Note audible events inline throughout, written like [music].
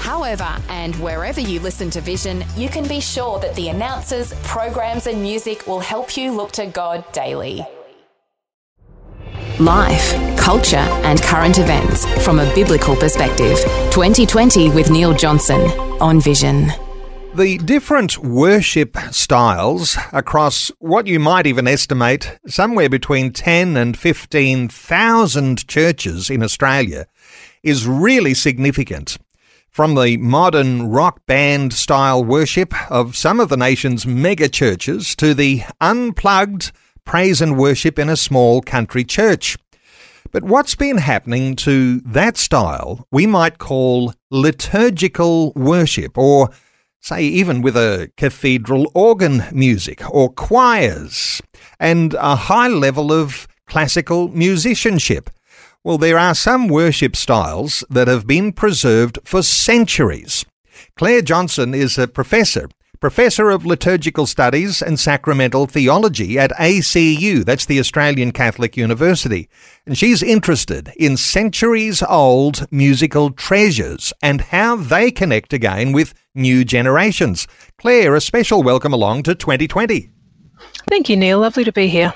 However, and wherever you listen to Vision, you can be sure that the announcers, programs, and music will help you look to God daily. Life, culture, and current events from a biblical perspective. 2020 with Neil Johnson on Vision. The different worship styles across what you might even estimate somewhere between 10 and 15,000 churches in Australia is really significant. From the modern rock band style worship of some of the nation's mega churches to the unplugged praise and worship in a small country church. But what's been happening to that style we might call liturgical worship, or say even with a cathedral organ music, or choirs, and a high level of classical musicianship? Well, there are some worship styles that have been preserved for centuries. Clare Johnson is a professor, professor of liturgical studies and sacramental theology at ACU, that's the Australian Catholic University. And she's interested in centuries old musical treasures and how they connect again with new generations. Clare, a special welcome along to 2020. Thank you, Neil. Lovely to be here.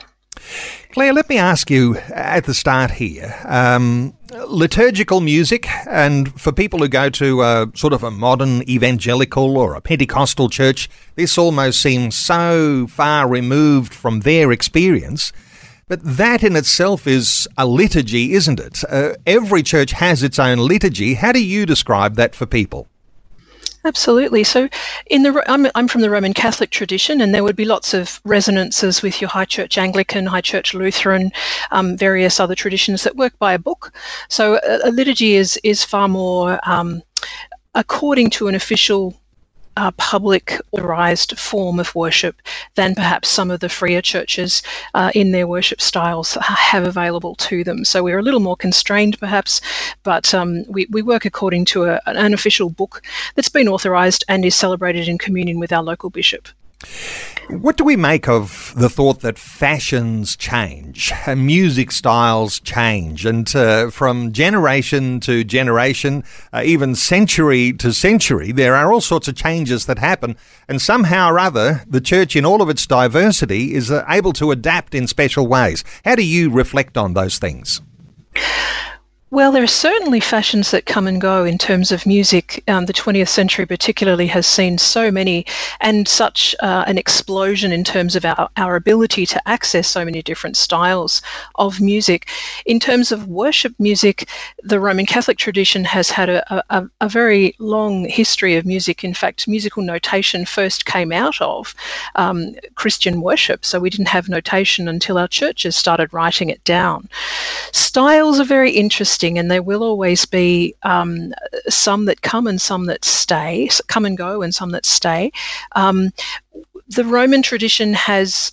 Clare, let me ask you at the start here um, liturgical music, and for people who go to a, sort of a modern evangelical or a Pentecostal church, this almost seems so far removed from their experience. But that in itself is a liturgy, isn't it? Uh, every church has its own liturgy. How do you describe that for people? Absolutely. So, in the I'm, I'm from the Roman Catholic tradition, and there would be lots of resonances with your High Church Anglican, High Church Lutheran, um, various other traditions that work by a book. So, a, a liturgy is is far more um, according to an official uh, public authorized form of worship than perhaps some of the freer churches uh, in their worship styles have available to them. So we're a little more constrained perhaps, but um, we, we work according to a, an official book that's been authorized and is celebrated in communion with our local bishop. What do we make of the thought that fashions change, music styles change, and uh, from generation to generation, uh, even century to century, there are all sorts of changes that happen, and somehow or other, the church, in all of its diversity, is uh, able to adapt in special ways. How do you reflect on those things? Well, there are certainly fashions that come and go in terms of music. Um, the 20th century, particularly, has seen so many and such uh, an explosion in terms of our, our ability to access so many different styles of music. In terms of worship music, the Roman Catholic tradition has had a, a, a very long history of music. In fact, musical notation first came out of um, Christian worship, so we didn't have notation until our churches started writing it down. Styles are very interesting interesting, and there will always be um, some that come and some that stay, come and go, and some that stay. Um, the Roman tradition has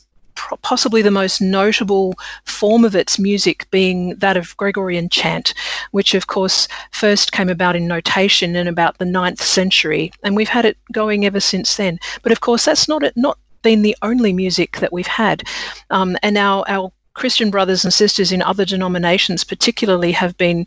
possibly the most notable form of its music being that of Gregorian chant, which of course first came about in notation in about the 9th century, and we've had it going ever since then. But of course, that's not not been the only music that we've had, um, and our our Christian brothers and sisters in other denominations, particularly, have been,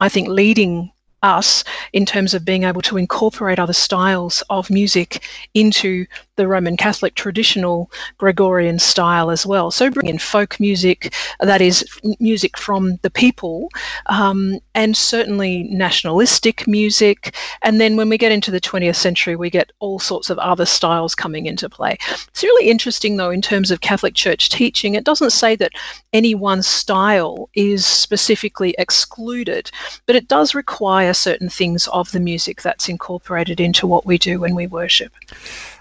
I think, leading us in terms of being able to incorporate other styles of music into the Roman Catholic traditional Gregorian style as well. So bring in folk music, that is music from the people, um, and certainly nationalistic music. And then when we get into the 20th century, we get all sorts of other styles coming into play. It's really interesting, though, in terms of Catholic Church teaching, it doesn't say that any one style is specifically excluded, but it does require certain things of the music that's incorporated into what we do when we worship.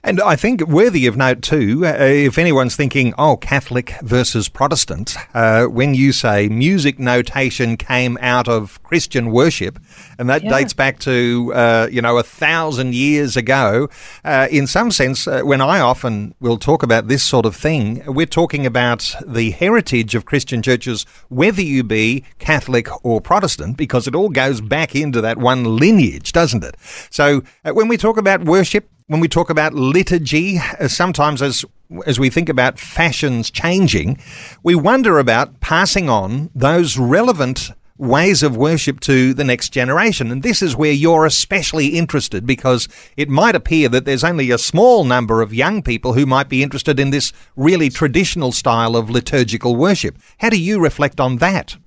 And I think worthy of note too, uh, if anyone's thinking, oh, Catholic versus Protestant, uh, when you say music notation came out of Christian worship, and that yeah. dates back to, uh, you know, a thousand years ago, uh, in some sense, uh, when I often will talk about this sort of thing, we're talking about the heritage of Christian churches, whether you be Catholic or Protestant, because it all goes back into that one lineage, doesn't it? So uh, when we talk about worship, when we talk about liturgy, uh, sometimes as as we think about fashions changing, we wonder about passing on those relevant ways of worship to the next generation. And this is where you're especially interested because it might appear that there's only a small number of young people who might be interested in this really traditional style of liturgical worship. How do you reflect on that?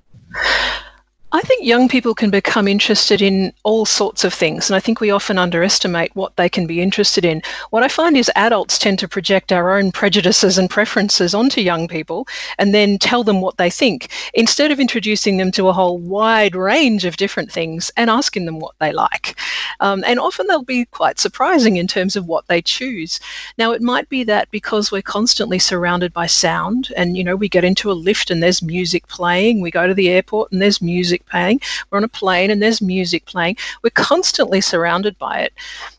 I think young people can become interested in all sorts of things, and I think we often underestimate what they can be interested in. What I find is adults tend to project our own prejudices and preferences onto young people and then tell them what they think, instead of introducing them to a whole wide range of different things and asking them what they like. Um, and often they'll be quite surprising in terms of what they choose. Now, it might be that because we're constantly surrounded by sound, and you know, we get into a lift and there's music playing, we go to the airport and there's music playing. We're on a plane and there's music playing. We're constantly surrounded by it.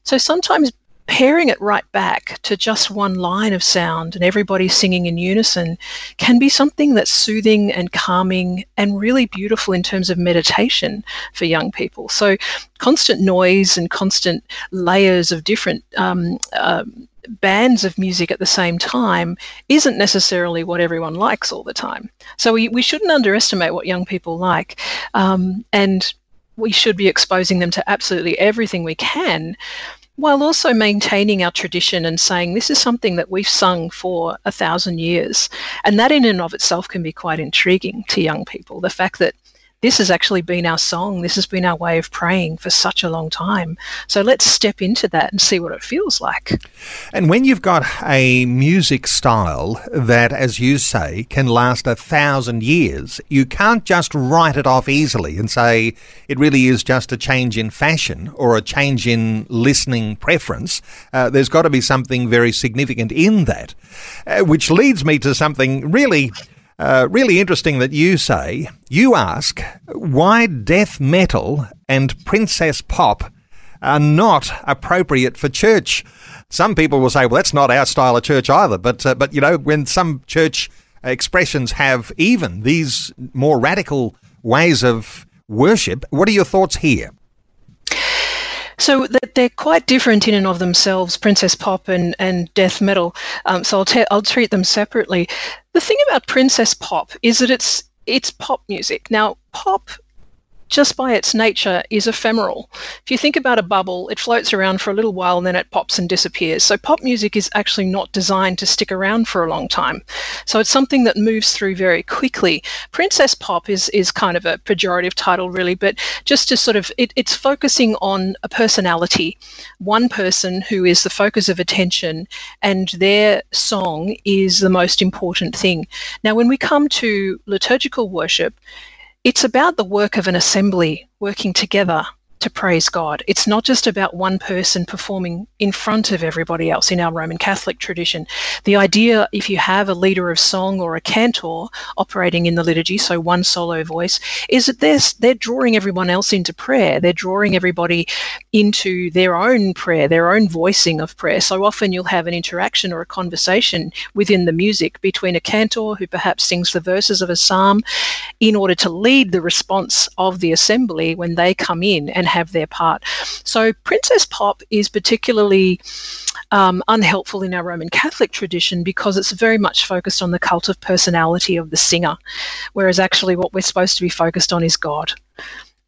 So sometimes pairing it right back to just one line of sound and everybody singing in unison can be something that's soothing and calming and really beautiful in terms of meditation for young people. So, constant noise and constant layers of different um, uh, bands of music at the same time isn't necessarily what everyone likes all the time. So we, we shouldn't underestimate what young people like. Um, and we should be exposing them to absolutely everything we can while also maintaining our tradition and saying this is something that we've sung for a thousand years. And that in and of itself can be quite intriguing to young people. The fact that this has actually been our song. This has been our way of praying for such a long time. So let's step into that and see what it feels like. And when you've got a music style that, as you say, can last a thousand years, you can't just write it off easily and say it really is just a change in fashion or a change in listening preference. Uh, there's got to be something very significant in that, uh, which leads me to something really uh, really interesting that you say, you ask why death metal and princess pop are not appropriate for church. Some people will say, well, that's not our style of church either. But, uh, but you know, when some church expressions have even these more radical ways of worship, what are your thoughts here? So they're quite different in and of themselves, Princess Pop and, and Death Metal. Um, so I'll, te- I'll treat them separately. The thing about Princess Pop is that it's it's pop music. Now, pop just by its nature, is ephemeral. If you think about a bubble, it floats around for a little while and then it pops and disappears. So, pop music is actually not designed to stick around for a long time. So, it's something that moves through very quickly. Princess pop is, is kind of a pejorative title, really, but just to sort of, it, it's focusing on a personality, one person who is the focus of attention, and their song is the most important thing. Now, when we come to liturgical worship, it's about the work of an assembly working together to praise God. It's not just about one person performing in front of everybody else in our Roman Catholic tradition. The idea, if you have a leader of song or a cantor operating in the liturgy, so one solo voice, is that they're, they're drawing everyone else into prayer. They're drawing everybody into their own prayer, their own voicing of prayer. So often you'll have an interaction or a conversation within the music between a cantor who perhaps sings the verses of a psalm in order to lead the response of the assembly when they come in and have their part. So Princess Pop is particularly um, unhelpful in our Roman Catholic tradition because it's very much focused on the cult of personality of the singer, whereas actually what we're supposed to be focused on is God.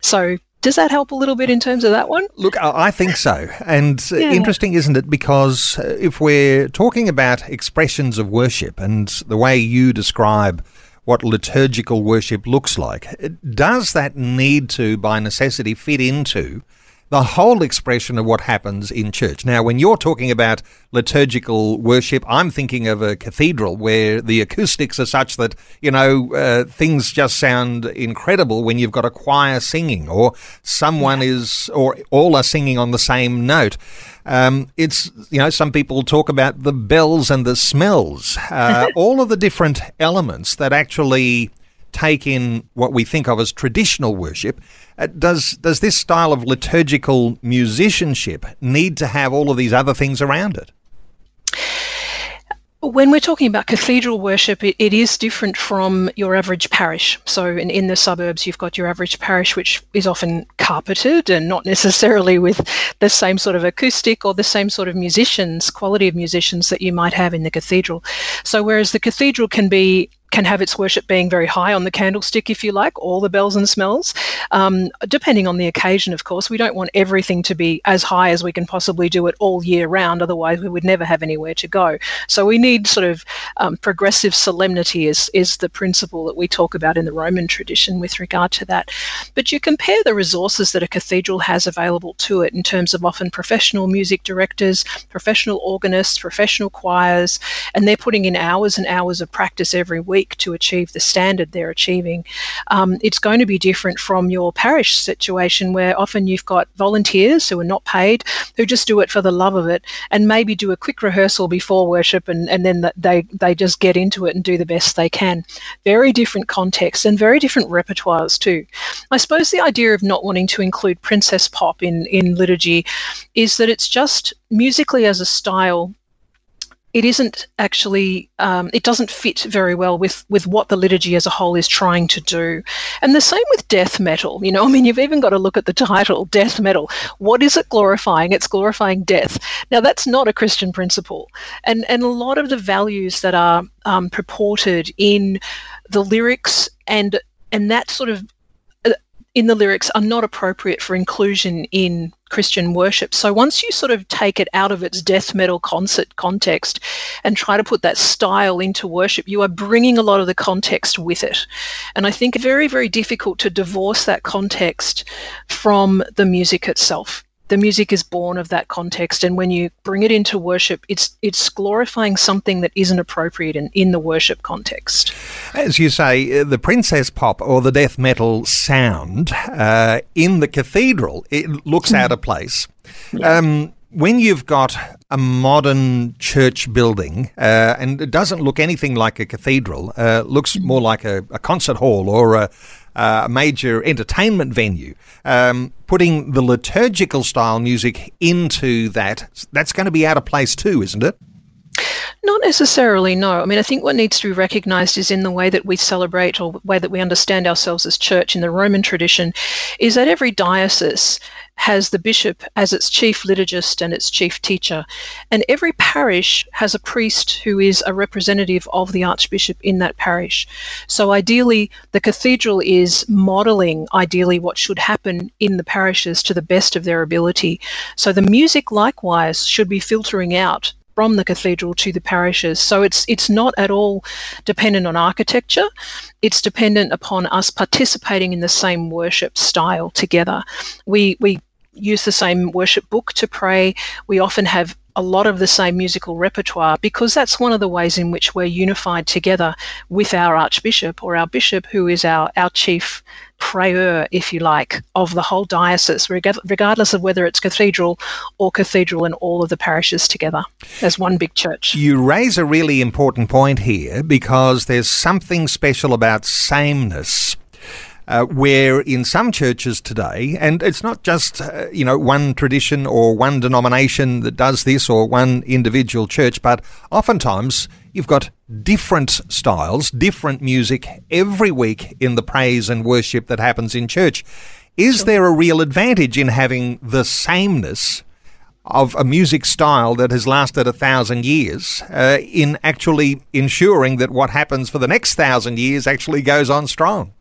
So does that help a little bit in terms of that one? Look, I think so. And uh, yeah. interesting, isn't it? Because uh, if we're talking about expressions of worship and the way you describe what liturgical worship looks like. Does that need to, by necessity, fit into the whole expression of what happens in church. Now, when you're talking about liturgical worship, I'm thinking of a cathedral where the acoustics are such that, you know, uh, things just sound incredible when you've got a choir singing or someone is, or all are singing on the same note. Um, it's, you know, some people talk about the bells and the smells, uh, [laughs] all of the different elements that actually take in what we think of as traditional worship. Uh, does does this style of liturgical musicianship need to have all of these other things around it? When we're talking about cathedral worship, it, it is different from your average parish. So, in, in the suburbs, you've got your average parish, which is often carpeted and not necessarily with the same sort of acoustic or the same sort of musicians, quality of musicians that you might have in the cathedral. So, whereas the cathedral can be can have its worship being very high on the candlestick, if you like, all the bells and smells, um, depending on the occasion, of course. We don't want everything to be as high as we can possibly do it all year round, otherwise, we would never have anywhere to go. So, we need sort of um, progressive solemnity, is, is the principle that we talk about in the Roman tradition with regard to that. But you compare the resources that a cathedral has available to it in terms of often professional music directors, professional organists, professional choirs, and they're putting in hours and hours of practice every week week to achieve the standard they're achieving. Um, it's going to be different from your parish situation where often you've got volunteers who are not paid who just do it for the love of it and maybe do a quick rehearsal before worship and, and then they, they just get into it and do the best they can. Very different contexts and very different repertoires too. I suppose the idea of not wanting to include princess pop in, in liturgy is that it's just musically as a style it isn't actually um, it doesn't fit very well with with what the liturgy as a whole is trying to do. And the same with death metal you know i mean you've even got to look at the title [laughs] death metal. What is it glorifying? It's glorifying death. Now that's not a christian principle. And and a lot of the values that are um, purported in the lyrics and and that sort of in the lyrics are not appropriate for inclusion in Christian worship. So once you sort of take it out of its death metal concert context and try to put that style into worship, you are bringing a lot of the context with it. And I think very, very difficult to divorce that context from the music itself the music is born of that context and when you bring it into worship it's it's glorifying something that isn't appropriate in, in the worship context as you say uh, the princess pop or the death metal sound uh, in the cathedral it looks out of place yeah. um, when you've got a modern church building uh, and it doesn't look anything like a cathedral, uh, looks more like a, a concert hall or a, a major entertainment venue, um, putting the liturgical style music into that, that's going to be out of place too, isn't it? Not necessarily, no. I mean, I think what needs to be recognized is in the way that we celebrate or way that we understand ourselves as church in the Roman tradition, is that every diocese has the bishop as its chief liturgist and its chief teacher. And every parish has a priest who is a representative of the archbishop in that parish. So ideally, the cathedral is modeling ideally what should happen in the parishes to the best of their ability. So the music likewise should be filtering out from the cathedral to the parishes. So it's it's not at all dependent on architecture. It's dependent upon us participating in the same worship style together. We we use the same worship book to pray. We often have a lot of the same musical repertoire because that's one of the ways in which we're unified together with our archbishop or our bishop, who is our, our chief prayer, if you like, of the whole diocese, regardless of whether it's cathedral or cathedral and all of the parishes together as one big church. You raise a really important point here because there's something special about sameness uh, where in some churches today, and it's not just uh, you know one tradition or one denomination that does this or one individual church, but oftentimes you've got different styles, different music every week in the praise and worship that happens in church. Is there a real advantage in having the sameness? of a music style that has lasted a thousand years uh, in actually ensuring that what happens for the next thousand years actually goes on strong?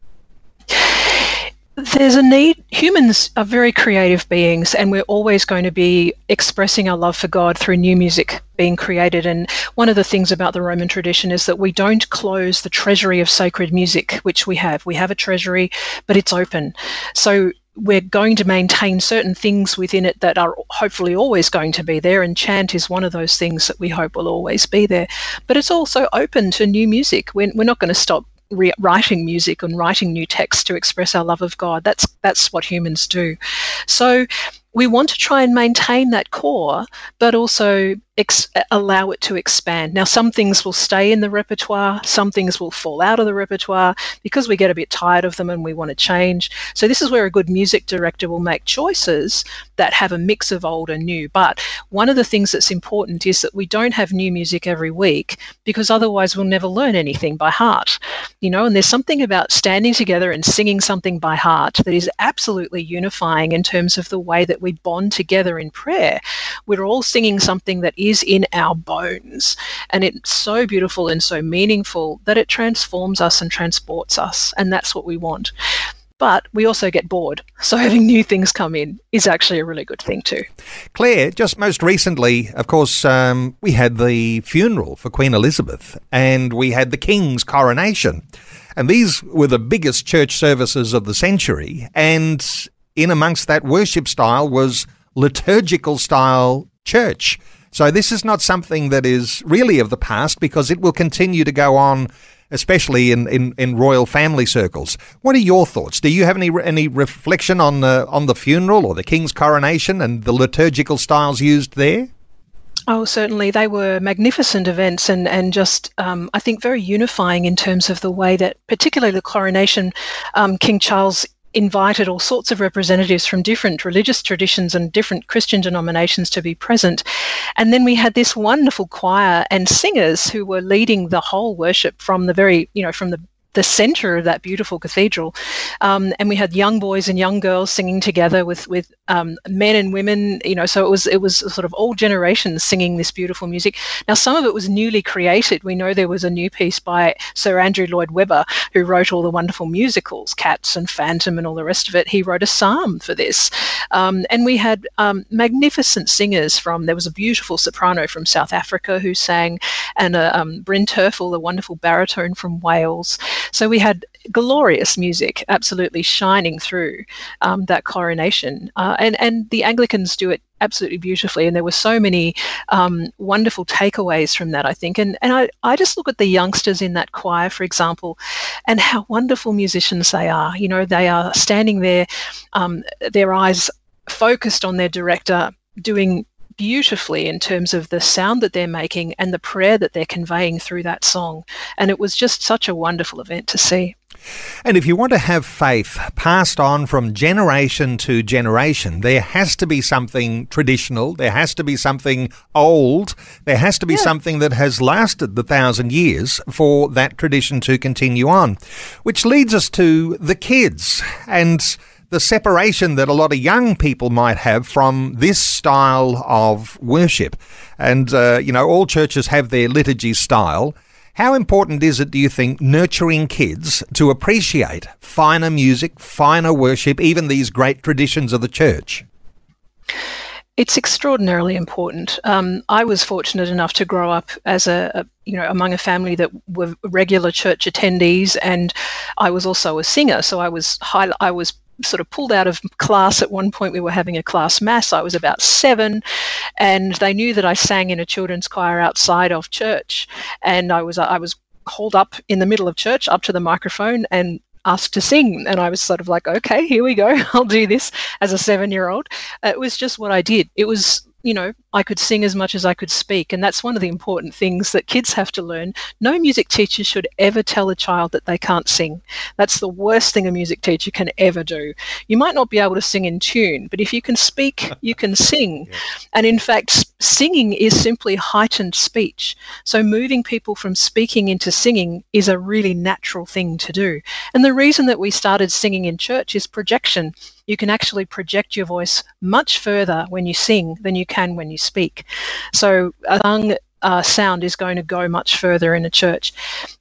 There's a need. Humans are very creative beings, and we're always going to be expressing our love for God through new music being created. And one of the things about the Roman tradition is that we don't close the treasury of sacred music, which we have. We have a treasury, but it's open. So we're going to maintain certain things within it that are hopefully always going to be there, and chant is one of those things that we hope will always be there. But it's also open to new music. We're, we're not going to stop writing music and writing new texts to express our love of God. That's that's what humans do. So we want to try and maintain that core, but also ex- allow it to expand. Now, some things will stay in the repertoire, some things will fall out of the repertoire because we get a bit tired of them and we want to change. So, this is where a good music director will make choices that have a mix of old and new. But one of the things that's important is that we don't have new music every week because otherwise we'll never learn anything by heart. You know, and there's something about standing together and singing something by heart that is absolutely unifying in terms of the way that we bond together in prayer. We're all singing something that is is in our bones. And it's so beautiful and so meaningful that it transforms us and transports us. And that's what we want. But we also get bored. [laughs] So having new things come in is actually a really good thing too. Clare, just most recently, of course, um, we had the funeral for Queen Elizabeth and we had the King's coronation. And these were the biggest church services of the century. And in amongst that worship style was liturgical style church. So this is not something that is really of the past because it will continue to go on, especially in, in, in royal family circles. What are your thoughts? Do you have any any reflection on the on the funeral or the king's coronation and the liturgical styles used there? Oh, certainly. They were magnificent events and, and just, um, I think, very unifying in terms of the way that, particularly the coronation, um, King Charles invited all sorts of representatives from different religious traditions and different Christian denominations to be present. And then we had this wonderful choir and singers who were leading the whole worship from the very, you know, from the the center of that beautiful cathedral. Um, and we had young boys and young girls singing together with with um, men and women. You know, so it was it was sort of all generations singing this beautiful music. Now, some of it was newly created. We know there was a new piece by Sir Andrew Lloyd Webber, who wrote all the wonderful musicals, Cats and Phantom, and all the rest of it. He wrote a psalm for this, um, and we had um, magnificent singers from. There was a beautiful soprano from South Africa who sang, and a, um, Bryn Terfel, a wonderful baritone from Wales. So we had glorious music absolutely shining through um, that coronation. Uh, and, and the Anglicans do it absolutely beautifully. And there were so many um, wonderful takeaways from that, I think. And, and I, I just look at the youngsters in that choir, for example, and how wonderful musicians they are. You know, they are standing there, um, their eyes focused on their director, doing beautifully in terms of the sound that they're making and the prayer that they're conveying through that song. And it was just such a wonderful event to see. And if you want to have faith passed on from generation to generation, there has to be something traditional, there has to be something old, there has to be yeah. something that has lasted the thousand years for that tradition to continue on. Which leads us to the kids. And the separation that a lot of young people might have from this style of worship. And, uh, you know, all churches have their liturgy style. How important is it, do you think, nurturing kids to appreciate finer music, finer worship, even these great traditions of the church? It's extraordinarily important. Um, I was fortunate enough to grow up as a, a, you know, among a family that were regular church attendees, and I was also a singer. So I was high, I was sort of pulled out of class. At one point. We were having a class mass. I was about seven, and they knew that I sang in a children's choir outside of church, and I was uh, I was hauled up in the middle of church up to the microphone and asked to sing. And i was sort of like okay here we go. [laughs] I'll do this as a seven year old it was just what i did. It was you know, I could sing as much as I could speak. And that's one of the important things that kids have to learn. No music teacher should ever tell a child that they can't sing. That's the worst thing a music teacher can ever do. You might not be able to sing in tune, but if you can speak, you can [laughs] sing. Yeah. And in fact, singing is simply heightened speech. So moving people from speaking into singing is a really natural thing to do. And the reason that we started singing in church is projection you can actually project your voice much further when you sing than you can when you speak. So a sung uh, sound is going to go much further in a church.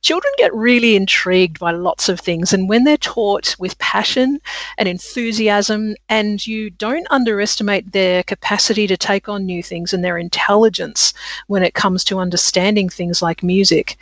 Children get really intrigued by lots of things, and when they're taught with passion and enthusiasm, and you don't underestimate their capacity to take on new things and their intelligence when it comes to understanding things like music,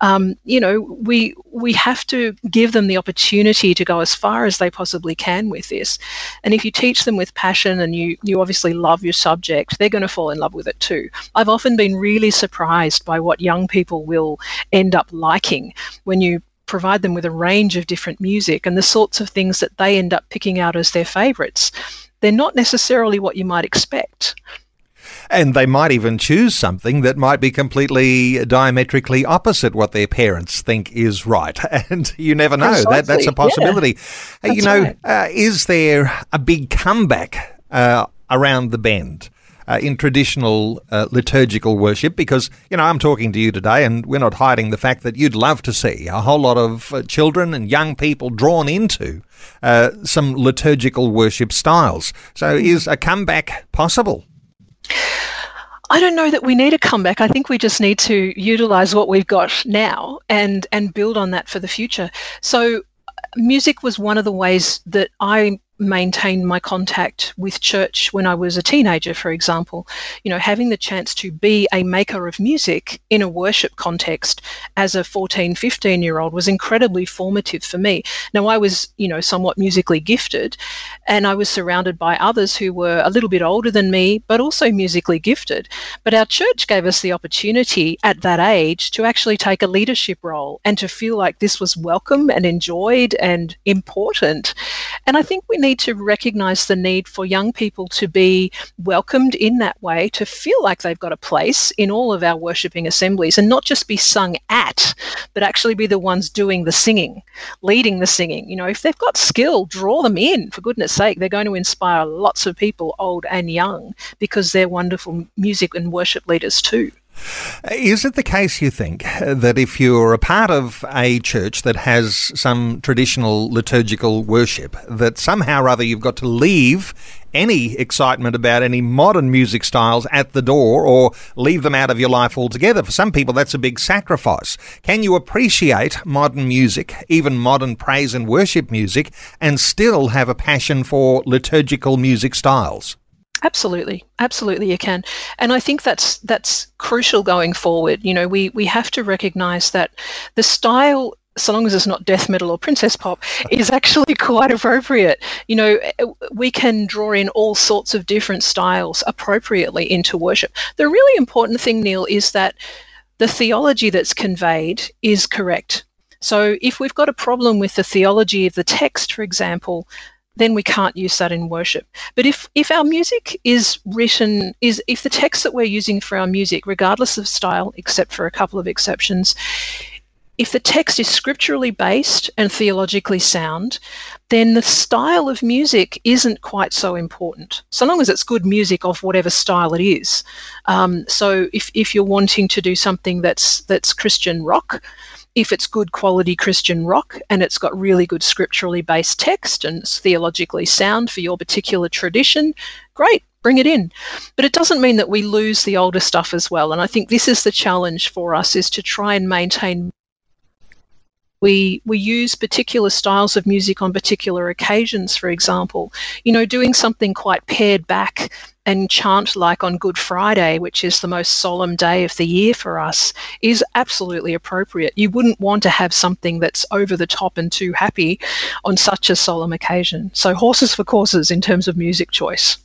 um, you know, we we have to give them the opportunity to go as far as they possibly can with this. And if you teach them with passion and you, you obviously love your subject, they're going to fall in love with it too. I've often been really surprised by what young people will end up liking when you provide them with a range of different music and the sorts of things that they end up picking out as their favorites. They're not necessarily what you might expect. And they might even choose something that might be completely diametrically opposite what their parents think is right. [laughs] And you never know. Precisely. That that's a possibility. Yeah. you know, right. uh, is there a big comeback uh, around the bend? Uh, in traditional uh, liturgical worship because, you know, I'm talking to you today and we're not hiding the fact that you'd love to see a whole lot of uh, children and young people drawn into uh, some liturgical worship styles. So is a comeback possible? I don't know that we need a comeback. I think we just need to utilize what we've got now and and build on that for the future. So music was one of the ways that I maintained my contact with church when I was a teenager, for example. You know, having the chance to be a maker of music in a worship context as a 14, 15 year old was incredibly formative for me. Now, I was, you know, somewhat musically gifted and I was surrounded by others who were a little bit older than me, but also musically gifted. But our church gave us the opportunity at that age to actually take a leadership role and to feel like this was welcome and enjoyed and important. And I think we need to recognize the need for young people to be welcomed in that way, to feel like they've got a place in all of our worshipping assemblies and not just be sung at, but actually be the ones doing the singing, leading the singing. You know, if they've got skill, draw them in. For goodness sake, they're going to inspire lots of people, old and young, because they're wonderful music and worship leaders too. Is it the case, you think, that if you're a part of a church that has some traditional liturgical worship, that somehow or other you've got to leave any excitement about any modern music styles at the door or leave them out of your life altogether? For some people, that's a big sacrifice. Can you appreciate modern music, even modern praise and worship music, and still have a passion for liturgical music styles? Absolutely, absolutely, you can, and I think that's that's crucial going forward. You know, we we have to recognise that the style so long as it's not death metal or princess pop, is [laughs] actually quite appropriate. You know, eh, we can draw in all sorts of different styles appropriately into worship. The really important thing, Neil, is that the theology that's conveyed is correct. So if we've got a problem with the theology of the text, for example, then we can't use that in worship. But if, if our music is written, is if the text that we're using for our music, regardless of style, except for a couple of exceptions, if the text is scripturally based and theologically sound, then the style of music isn't quite so important, so long as it's good music of whatever style it is. Um, so if, if you're wanting to do something that's that's Christian rock, if it's good quality Christian rock and it's got really good scripturally based text and it's theologically sound for your particular tradition, great, bring it in. But it doesn't mean that we lose the older stuff as well. And I think this is the challenge for us is to try and maintain we we use particular styles of music on particular occasions for example you know doing something quite pared back and chant like on Good Friday, which is the most solemn day of the year for us, is absolutely appropriate. You wouldn't want to have something that's over the top and too happy on such a solemn occasion. So, horses for courses in terms of music choice.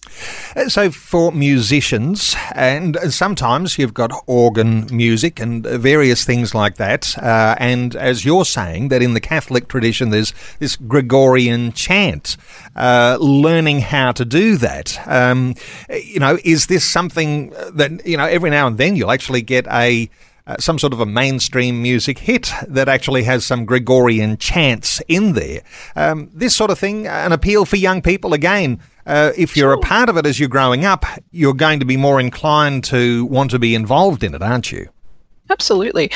Uh, so, for musicians, and sometimes you've got organ music and various things like that. Uh, and as you're saying, that in the Catholic tradition, there's this Gregorian chant, uh, learning how to do that. Um, you know, is this something that, you know, every now and then you'll actually get a, uh, some sort of a mainstream music hit that actually has some Gregorian chants in there. Um, this sort of thing, an appeal for young people. Again, uh, if you're a part of it as you're growing up, you're going to be more inclined to want to be involved in it, aren't you? Absolutely.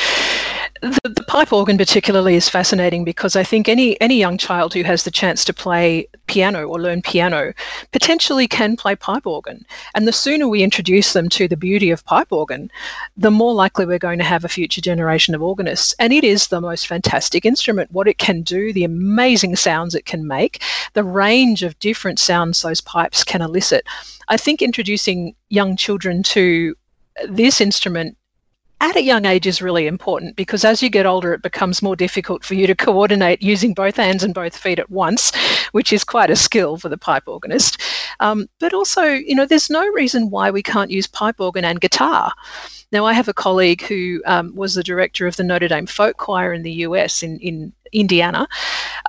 The, the, pipe organ particularly is fascinating because I think any any young child who has the chance to play piano or learn piano potentially can play pipe organ. And the sooner we introduce them to the beauty of pipe organ, the more likely we're going to have a future generation of organists. And it is the most fantastic instrument. What it can do, the amazing sounds it can make, the range of different sounds those pipes can elicit. I think introducing young children to this instrument at a young age is really important because as you get older, it becomes more difficult for you to coordinate using both hands and both feet at once, which is quite a skill for the pipe organist. Um, but also, you know, there's no reason why we can't use pipe organ and guitar. Now, I have a colleague who um, was the director of the Notre Dame Folk Choir in the US in, in Indiana,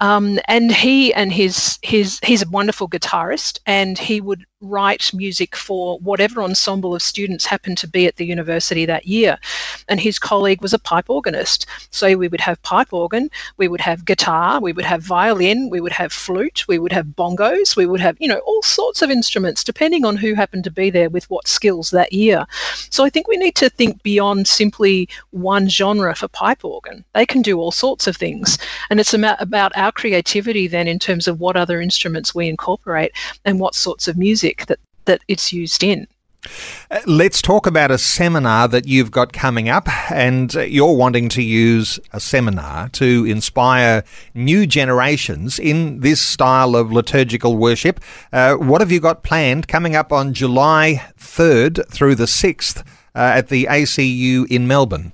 um, and he and his his he's a wonderful guitarist, and he would write music for whatever ensemble of students happened to be at the university that year. And his colleague was a pipe organist. So we would have pipe organ, we would have guitar, we would have violin, we would have flute, we would have bongos, we would have, you know, all sorts of instruments, depending on who happened to be there with what skills that year. So I think we need to think beyond simply one genre for pipe organ. They can do all sorts of things. And it's about, our creativity then in terms of what other instruments we incorporate and what sorts of music that, that it's used in. Uh, let's talk about a seminar that you've got coming up, and uh, you're wanting to use a seminar to inspire new generations in this style of liturgical worship. Uh, what have you got planned coming up on July 3rd through the 6th uh, at the ACU in Melbourne?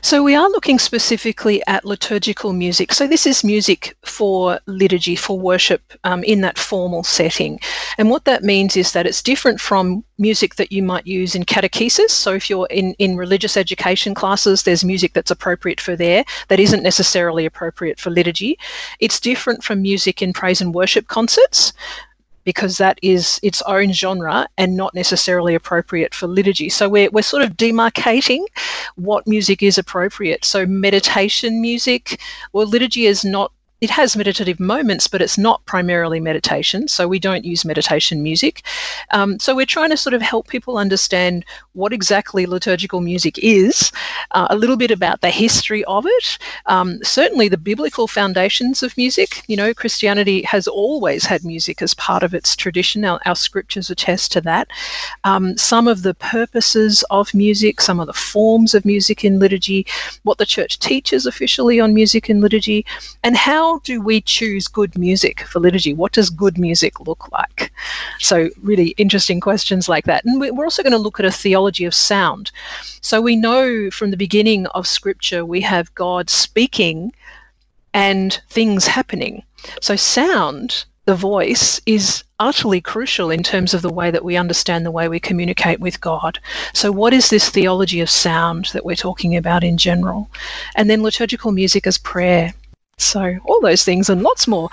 So we are looking specifically at liturgical music. So this is music for liturgy, for worship um, in that formal setting. And what that means is that it's different from music that you might use in catechesis. So if you're in, in religious education classes, there's music that's appropriate for there that isn't necessarily appropriate for liturgy. It's different from music in praise and worship concerts because that is its own genre and not necessarily appropriate for liturgy. So we're, we're sort of demarcating what music is appropriate. So meditation music, well, liturgy is not it has meditative moments, but it's not primarily meditation. So we don't use meditation music. Um, so we're trying to sort of help people understand what exactly liturgical music is, uh, a little bit about the history of it, um, certainly the biblical foundations of music. You know, Christianity has always had music as part of its tradition. Our, our scriptures attest to that. Um, some of the purposes of music, some of the forms of music in liturgy, what the church teaches officially on music in liturgy, and how how do we choose good music for liturgy? What does good music look like? So, really interesting questions like that. And we're also going to look at a theology of sound. So, we know from the beginning of Scripture we have God speaking and things happening. So, sound, the voice, is utterly crucial in terms of the way that we understand the way we communicate with God. So, what is this theology of sound that we're talking about in general? And then liturgical music as prayer. So, all those things and lots more.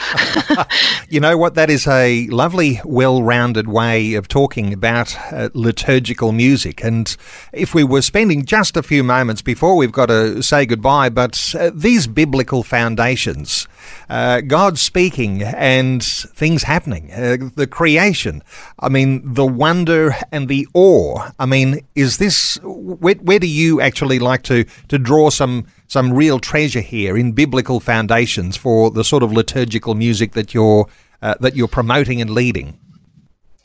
[laughs] [laughs] you know what? That is a lovely, well rounded way of talking about uh, liturgical music. And if we were spending just a few moments before we've got to say goodbye, but uh, these biblical foundations, uh, God speaking and things happening, uh, the creation, I mean, the wonder and the awe. I mean, is this, where, where do you actually like to, to draw some some real treasure here in biblical foundations for the sort of liturgical music that you're uh, that you're promoting and leading.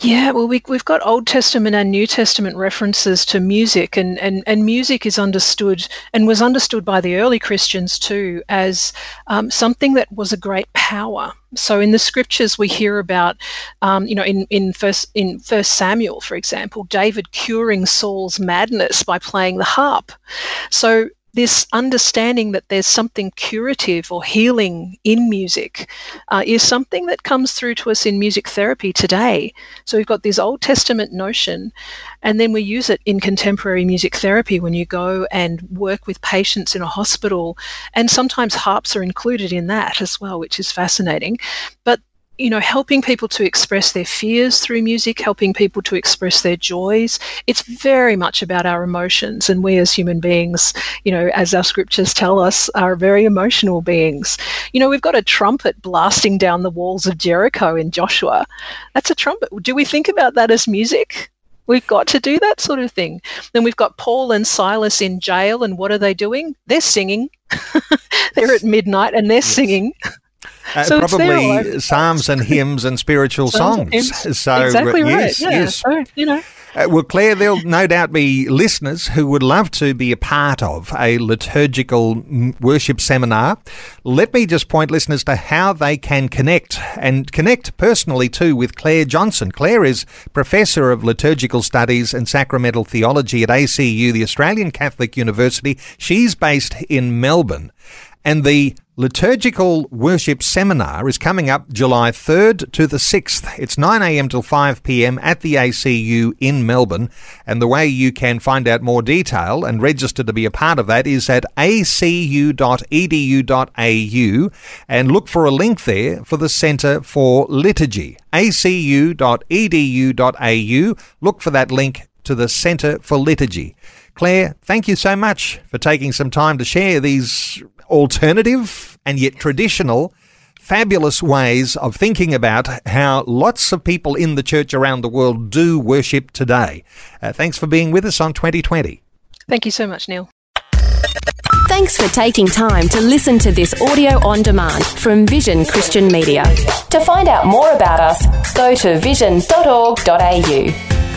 Yeah, well, we, we've got Old Testament and New Testament references to music, and, and, and music is understood and was understood by the early Christians too as um, something that was a great power. So in the scriptures, we hear about, um, you know, in in first in First Samuel, for example, David curing Saul's madness by playing the harp. So this understanding that there's something curative or healing in music uh, is something that comes through to us in music therapy today. So we've got this Old Testament notion, and then we use it in contemporary music therapy when you go and work with patients in a hospital. And sometimes harps are included in that as well, which is fascinating. But you know, helping people to express their fears through music, helping people to express their joys. It's very much about our emotions. And we as human beings, you know, as our scriptures tell us, are very emotional beings. You know, we've got a trumpet blasting down the walls of Jericho in Joshua. That's a trumpet. Do we think about that as music? We've got to do that sort of thing. Then we've got Paul and Silas in jail, and what are they doing? They're singing. [laughs] they're at midnight and they're yes. singing. Uh, so probably psalms and hymns and spiritual songs. So exactly right. Yes, yeah. So, you know. Uh, well, Clare, there'll no doubt be listeners who would love to be a part of a liturgical worship seminar. Let me just point listeners to how they can connect and connect personally too with Clare Johnson. Clare is Professor of Liturgical Studies and Sacramental Theology at ACU, the Australian Catholic University. She's based in Melbourne. And the Liturgical Worship Seminar is coming up July 3rd to the 6th. It's 9am till 5pm at the ACU in Melbourne. And the way you can find out more detail and register to be a part of that is at acu.edu.au and look for a link there for the Centre for Liturgy. acu.edu.au. Look for that link to the Centre for Liturgy. Clare, thank you so much for taking some time to share these alternative and yet traditional fabulous ways of thinking about how lots of people in the church around the world do worship today. Uh, thanks for being with us on 2020. Thank you so much, Neil. Thanks for taking time to listen to this audio on demand from Vision Christian Media. To find out more about us, go to vision.org.au.